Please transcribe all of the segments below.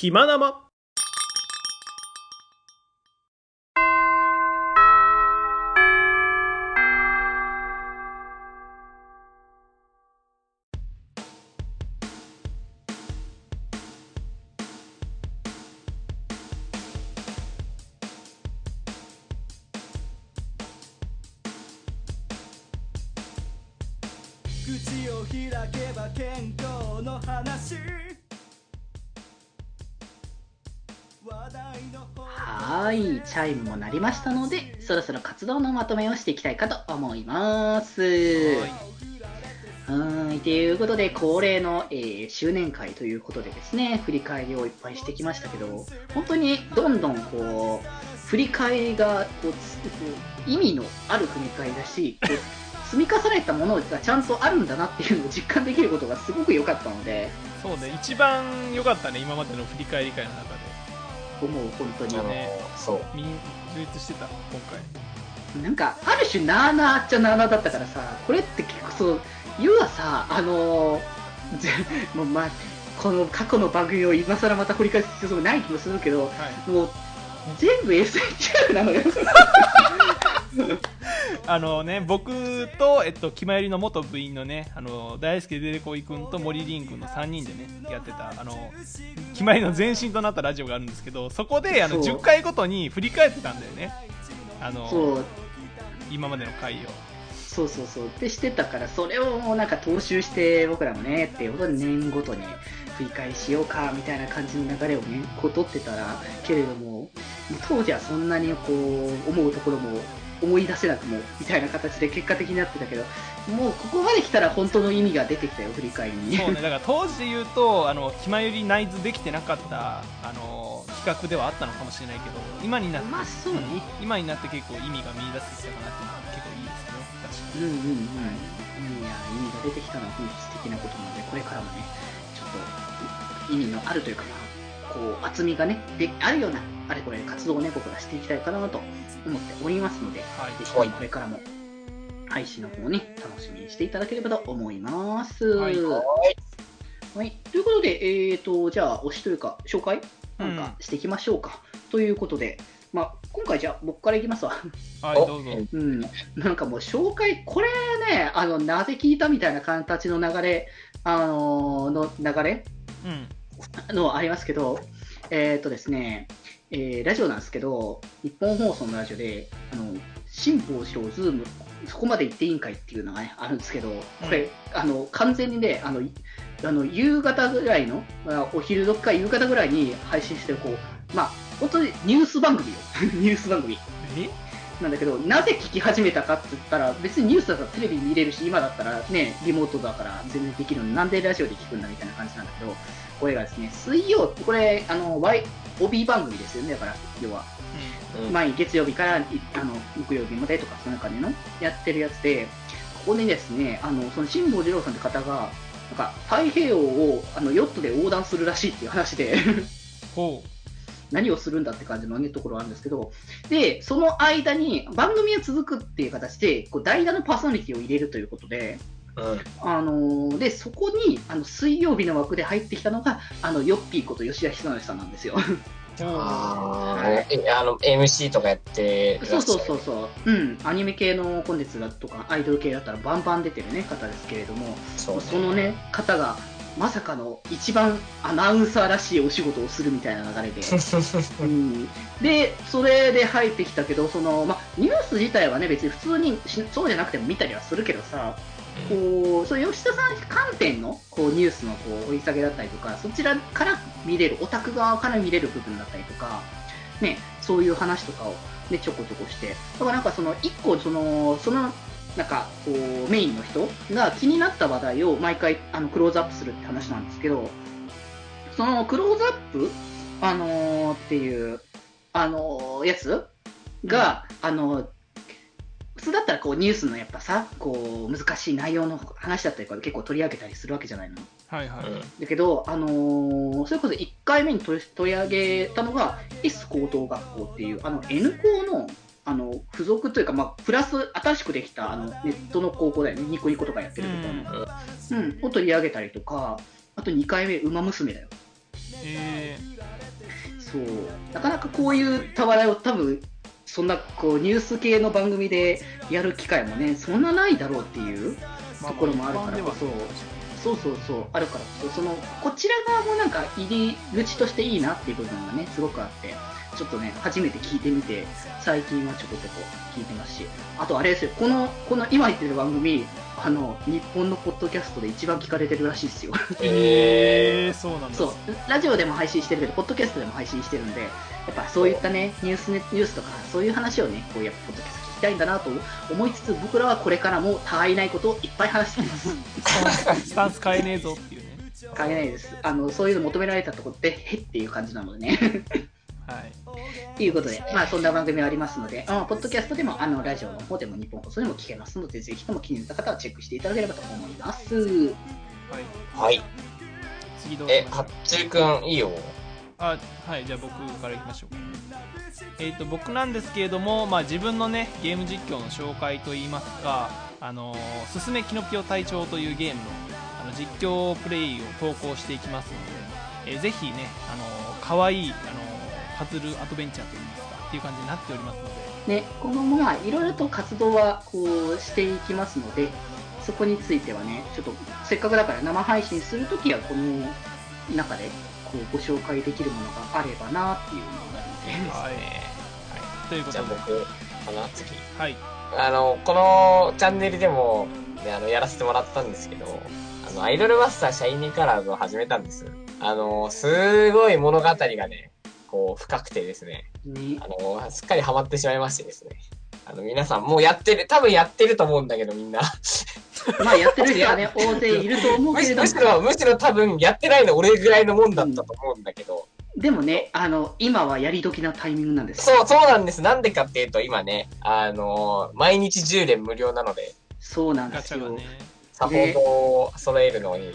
気まなま口を開けば健康の話。はい、チャイムも鳴りましたので、そろそろ活動のまとめをしていきたいかと思います。はい、ということで、恒例の、えー周年会ということでですね、振り返りをいっぱいしてきましたけど、本当にどんどんこう、振り返りがこうこう意味のある振り返りだし、こう積み重ねたものがちゃんとあるんだなっていうのを実感できることがすごく良かったので、そうね一番良かったね今までの振り返り会の中で思う、本当にあ。のねそうみ充実してた今回なんか、ある種、なーなーっちゃなーなーだったからさ、これって結構そう、要はさ、あのもうまあ、この過去の番組を今更また掘り返す必要もない気もするけど、はいもう、全部 SHR なのよ。あのね僕と、えっと、気まよりの元部員のねあの大輔デレコイ君と森凛君の3人でねやってたあの気まよりの前身となったラジオがあるんですけどそこであのそう。10回ごとに振り返ってたんだよね。あの今までの回を。そうそうそう。で、してたから、それをもうなんか踏襲して、僕らもね、っていうことで年ごとに振り返りしようか、みたいな感じの流れをね、こう取ってたら、けれども、当時はそんなにこう、思うところも思い出せなくも、みたいな形で結果的になってたけど、もうここまで来たら本当の意味が出てきたよ、振り返りに。そうねだから当時で言うとあの気まより内図できてなかったあの企画ではあったのかもしれないけど今になって、まあそうねうん今になって結構意味が見出せてきたかなっていうのは結構いいですね確かにうんうんうん。いや、意味が出てきたのは本当素敵なことなので、これからもね、ちょっと意味のあるというか、まあ、こう、厚みがね、で、あるような、あれこれ活動をね、僕らしていきたいかなと思っておりますので、はいぜひともこれからも配信の方をね、楽しみにしていただければと思います。はいはい。ということで、えーと、じゃあ、推しというか、紹介なんかしていきましょうか。ということで、まあ、今回じゃあ、僕からいきますわ。はいどうぞうん、なんかもう紹介、これね、あのなぜ聞いたみたいな形の流れ、あのの流れうん のありますけど、えっ、とですね、えーラジオなんですけど、日本放送のラジオで、あの辛坊治郎ズーム、そこまで行っていいんかいっていうのがね、あるんですけど、これ、あの完全にね、あのいあの夕方ぐらいの、まあお昼時か夕方ぐらいに配信してる、こう、まあ、本当にニュース番組よ、ニュース番組。え？なんだけど、なぜ聞き始めたかって言ったら、別にニュースだったらテレビ見れるし、今だったらね、リモートだから全然できるのに、なんでラジオで聞くんだみたいな感じなんだけど、これがですね、水曜、これ、あの、Y、帯番組ですよね、だから、要は。うん。毎月曜日からいあの木曜日までとか、そんな感じのやってるやつで、ここにですね、あのその辛坊治郎さんって方が、なんか太平洋をあのヨットで横断するらしいっていう話で、ほ何をするんだって感じの、ね、ところがあるんですけど、で、その間に番組が続くっていう形で、こう代打のパーソナリティを入れるということで、うん。あのーで、そこにあの水曜日の枠で入ってきたのが、あのヨッピーこと吉田久典さんなんですよ。あー。えあの MC とかやってそうそうそうそう、うん、アニメ系のコンテンツだとか、アイドル系だったらバンバン出てる、ね、方ですけれども、そうそのね、方が、まさかの一番アナウンサーらしいお仕事をするみたいな流れで、うん、で、それで入ってきたけど、そのまあ、ニュース自体はね、別に普通にしそうじゃなくても見たりはするけどさ、こうそう吉田さん観点のこうニュースのこう掘り下げだったりとか、そちらから見れる、オタク側から見れる部分だったりとか、ね、そういう話とかを、ね、ちょこちょこして、だからなんかその一個その、そのなんかこうメインの人が気になった話題を毎回あのクローズアップするって話なんですけど、そのクローズアップ、あのーっていう、あのーやつが、あのー普通だったらこうニュースのやっぱさ、こう難しい内容の話だったりとか結構取り上げたりするわけじゃないの。はいはい、うん。だけど、あのーそれこそ1回目に取り取り上げたのが S 高等学校っていうあの N 校のあの付属というか、まあ、プラス新しくできたあのネットの高校だよね、ニコニコとかやってるところの、うん。を取り上げたりとか、あと2回目、ウマ娘だよ。えそう。なかなかこういった話題を多分そんなこうニュース系の番組でやる機会もねそんなないだろうっていうまあところもあるから。こそ、そう。そうそうあるから。こそそのこちら側もなんか入り口としていいなっていう部分がねすごくあってちょっとね初めて聞いてみて最近はちょこちょこ聞いてますしあとあれですよこのこの今言ってる番組あの日本のポッドキャストで一番聞かれてるらしいですよ。えー、そうなんだそう。ラジオでも配信してるけどポッドキャストでも配信してるんでやっぱそういったねニュースねニュースとかそういう話をねこうやっぱポッドキャスト聞きたいんだなと思いつつ僕らはこれからも他愛いないことをいっぱい話しています。スタンス変えねえぞっていうね。変えないです。あのそういうの求められたところでへっていう感じなのでね。はいということで、まあ、そんな番組はありますので、あポッドキャストでも、あのラジオの方でも、日本放送でも聞けますので、ぜひとも気に入った方はチェックしていただければと思います。はいはい。次どうぞえ、はっちーくん、いいよ。あはいじゃあ僕からいきましょうかえっ、と僕なんですけれども、まあ、自分のねゲーム実況の紹介といいますか「あのーすすめキノピオ隊長」というゲームのあの実況プレイを投稿していきますので、えーぜひね、あのー、かわいい、あのーパズルアドベンチャーといいますかっていう感じになっておりますので。ね、このままいろいろと活動はこうしていきますので、そこについてはね、ちょっとせっかくだから生配信するときは、この中でこうご紹介できるものがあればなっていうのがあるので、はい、はい、ということで。じゃあ僕、かな、次。はい。あの、このチャンネルでも、ね、あの、やらせてもらったんですけど、あの、アイドルマスターシャイニーカラーズを始めたんです。あの、すごい物語がね、こう、深くてですね、ねあの、すっかりハマってしまいましてですね。あの、皆さんもうやってる、多分やってると思うんだけど、みんな。まあやってる人はね、大勢いると思うむけれどしむしろ、むしろ多分やってないの俺ぐらいのもんだったと思うんだけど、でもね、あの、今はやり時なタイミングなんです。そう、そうなんです。なんでかっていうと、今ね、あの毎日10連無料なので、そうなんですよ。ガチャがねサポートを揃えるのに、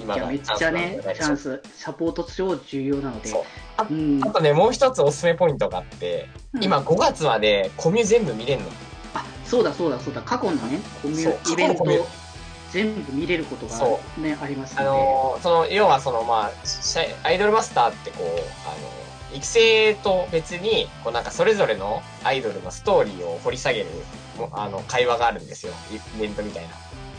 今いや、がめっちゃね、チャンスス、サポート超重要なので。あうん。あとね、もう一つおすすめポイントがあって、今5月までコミュ全部見れるの。あそうだそうだそうだ。過去のねコミュイベント全部見れることがそねありますのあで、のーその、要はその、まあ、アイドルマスターってこう、あの育成と別に、こうなんかそれぞれのアイドルのストーリーを掘り下げる、もあの、会話があるんですよ。イベントみたいな。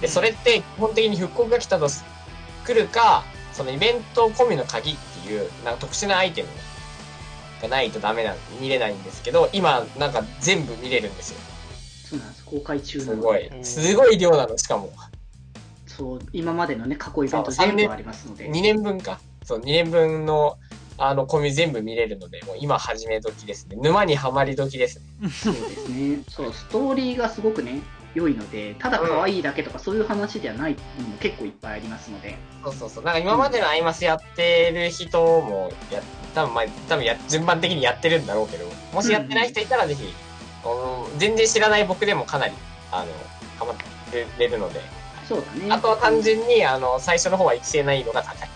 で、それって基本的に復刻が来たとす、来るか、そのイベント込みの鍵っていう、なんか特殊なアイテムがないとダメなん、見れないんですけど、今、なんか全部見れるんですよ。そうなんです公開中なすごい。すごい量なの、しかも。そう今までのね過去イベント全部ありますので2年分か。そう、2年分の、あの、コミ全部見れるので、もう今始め時ですね。沼にはまり時ですね。そうですねそうストーリーがすごくね良いのでただ可愛いだけとかそういう話ではないのも結構いっぱいありますので。そうそうそう。なんか今までのアイマスやってる人も、や、多分まあ、多分や、順番的にやってるんだろうけど、もしやってない人いたらぜひ、あの全然知らない僕でもかなり、あの、ハマってれるので、そうだね。あとは単純に、あの、最初の方は育成難易度が高い。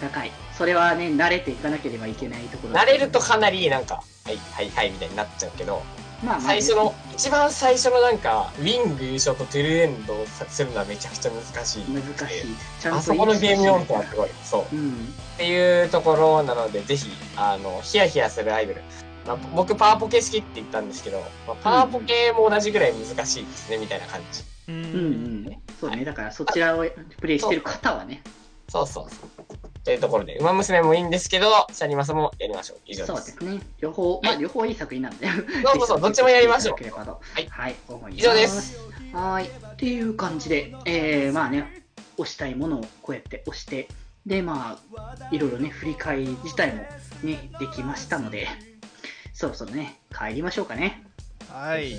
高い。それはね慣れていかなければいけないところ慣れるとかなり、なんか、はい、はい、はい、みたいになっちゃうけど、まあまあ最初の、一番最初のなんか、ウィング優勝とトゥルーエンドをするのはめちゃくちゃ難しい。難しいちゃんとあそこのゲーム用4とはすごい。そう。うんっていうところなので、ぜひ、あの、ヒヤヒヤするアイドル。まあ、僕、パワーポケ好きって言ったんですけど、まあ、パワーポケも同じぐらい難しいですね、みたいな感じ。ううんうんんそうねだからそちらをプレイしてる方はねそうそうそう。というところで、ウマ娘もいいんですけど、シャニマスもやりましょう。以上で。そうですすね両方まあ両方いい作品なんでそうそうそう、どっちもやりましょう。ぜひともやっていはい、思います。以上です。はい。っていう感じで、えー、まあね、押したいものをこうやって押して、で、まあ、いろいろね、振り返り自体もね、できましたので、そろそろね、帰りましょうかね。はい。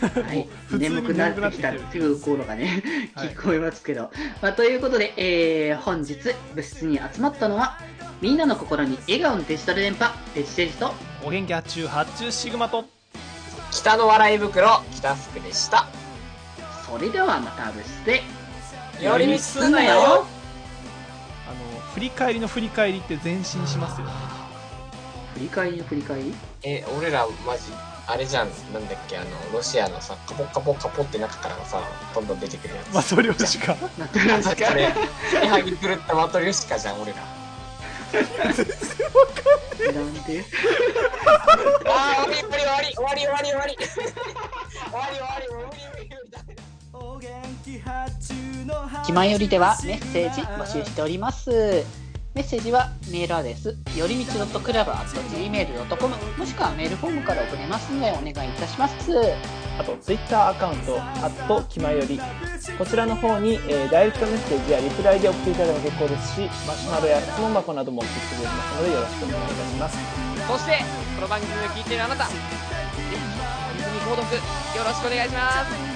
はい。眠くなってきたという頃がね、はい。聞こえますけど。まあ、ということで、えー、本日、部室に集まったのは、みんなの心に笑顔のデジタル電波、デジデジと、お元気発注発注シグマと。北の笑い袋、北福でした。それではまた部室で、寄り道すんなよ。あの振り返りの振り返りって前進しますよね。振り返りの振り返り？え、俺らマジ、あれじゃん、なんだっけ、あの、ロシアのさ、カポカポカポって中からさ、どんどん出てくるやつ。マトリョーシカなってるんですかあれ、手はぎ狂ったマトリョシカじゃん、俺ら。なんであー、終わり終わり終わり終わり終わり終わり終わり。終わり終わり。もう無理無理無理ダメだお元気発注の花気まよりではメッセージ募集しておりますメッセージはメールアドレスよりみち .club.gmail.com もしくはメールフォームから送れますのでお願いいたしますあと、ツイッターアカウント、アットきまより。こちらの方に、えーダイレクトメッセージやリプライで送っていただいても結構ですし、マシュマロや質問箱なども送ってくれますので、よろしくお願いいたします。そしてこの番組を聞いているあなたぜひディズニー購読よろしくお願いします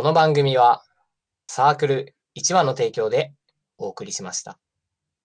この番組はサークル1話の提供でお送りしました。